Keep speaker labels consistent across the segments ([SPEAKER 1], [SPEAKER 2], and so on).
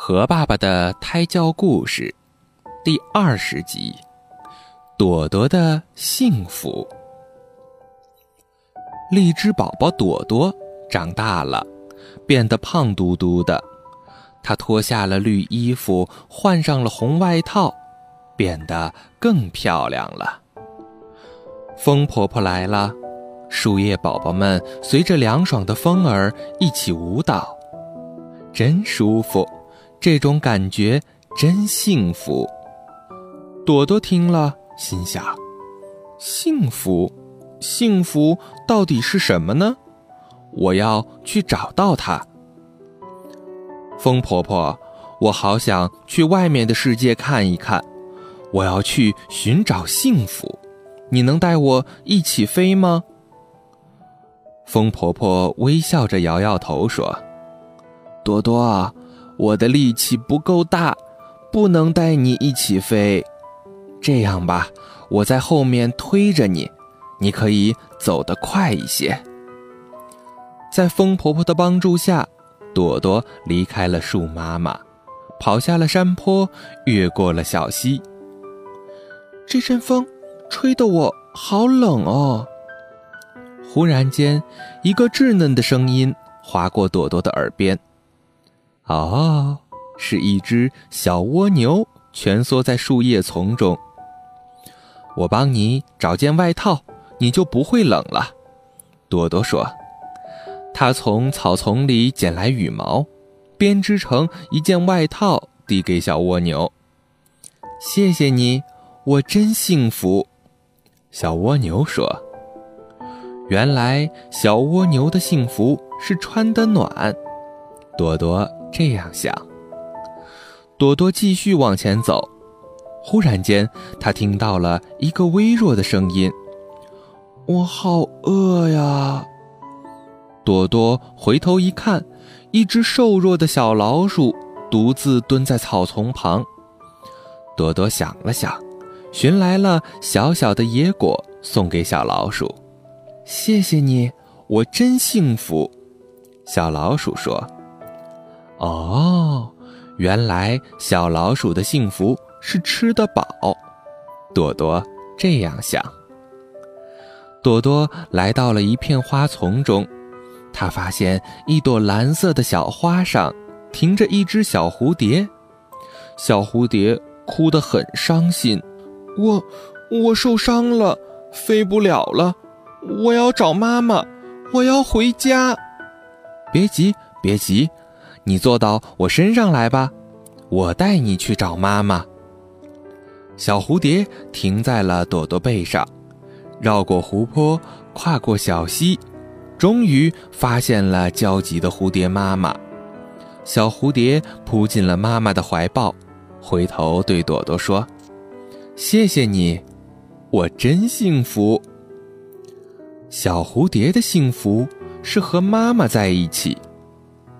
[SPEAKER 1] 和爸爸的胎教故事，第二十集：朵朵的幸福。荔枝宝宝朵朵长大了，变得胖嘟嘟的。她脱下了绿衣服，换上了红外套，变得更漂亮了。风婆婆来了，树叶宝宝们随着凉爽的风儿一起舞蹈，真舒服。这种感觉真幸福。朵朵听了，心想：幸福，幸福到底是什么呢？我要去找到它。风婆婆，我好想去外面的世界看一看，我要去寻找幸福。你能带我一起飞吗？风婆婆微笑着摇摇头说：“朵朵。”啊我的力气不够大，不能带你一起飞。这样吧，我在后面推着你，你可以走得快一些。在风婆婆的帮助下，朵朵离开了树妈妈，跑下了山坡，越过了小溪。这阵风吹得我好冷哦。忽然间，一个稚嫩的声音划过朵朵的耳边。哦，是一只小蜗牛蜷缩在树叶丛中。我帮你找件外套，你就不会冷了。朵朵说：“她从草丛里捡来羽毛，编织成一件外套，递给小蜗牛。谢谢你，我真幸福。”小蜗牛说：“原来小蜗牛的幸福是穿得暖。”朵朵。这样想，朵朵继续往前走。忽然间，她听到了一个微弱的声音：“我好饿呀！”朵朵回头一看，一只瘦弱的小老鼠独自蹲在草丛旁。朵朵想了想，寻来了小小的野果送给小老鼠：“谢谢你，我真幸福。”小老鼠说。哦，原来小老鼠的幸福是吃得饱。朵朵这样想。朵朵来到了一片花丛中，她发现一朵蓝色的小花上停着一只小蝴蝶。小蝴蝶哭得很伤心：“我，我受伤了，飞不了了，我要找妈妈，我要回家。”别急，别急。你坐到我身上来吧，我带你去找妈妈。小蝴蝶停在了朵朵背上，绕过湖泊，跨过小溪，终于发现了焦急的蝴蝶妈妈。小蝴蝶扑进了妈妈的怀抱，回头对朵朵说：“谢谢你，我真幸福。”小蝴蝶的幸福是和妈妈在一起，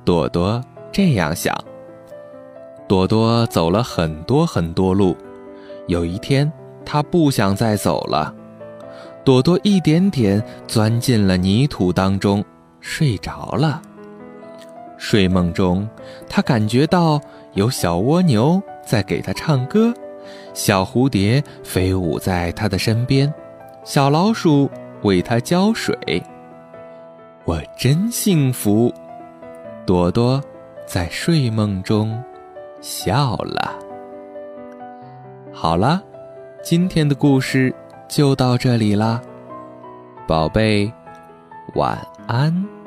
[SPEAKER 1] 朵朵。这样想，朵朵走了很多很多路。有一天，她不想再走了。朵朵一点点钻进了泥土当中，睡着了。睡梦中，她感觉到有小蜗牛在给她唱歌，小蝴蝶飞舞在她的身边，小老鼠为她浇水。我真幸福，朵朵。在睡梦中笑了。好了，今天的故事就到这里啦，宝贝，晚安。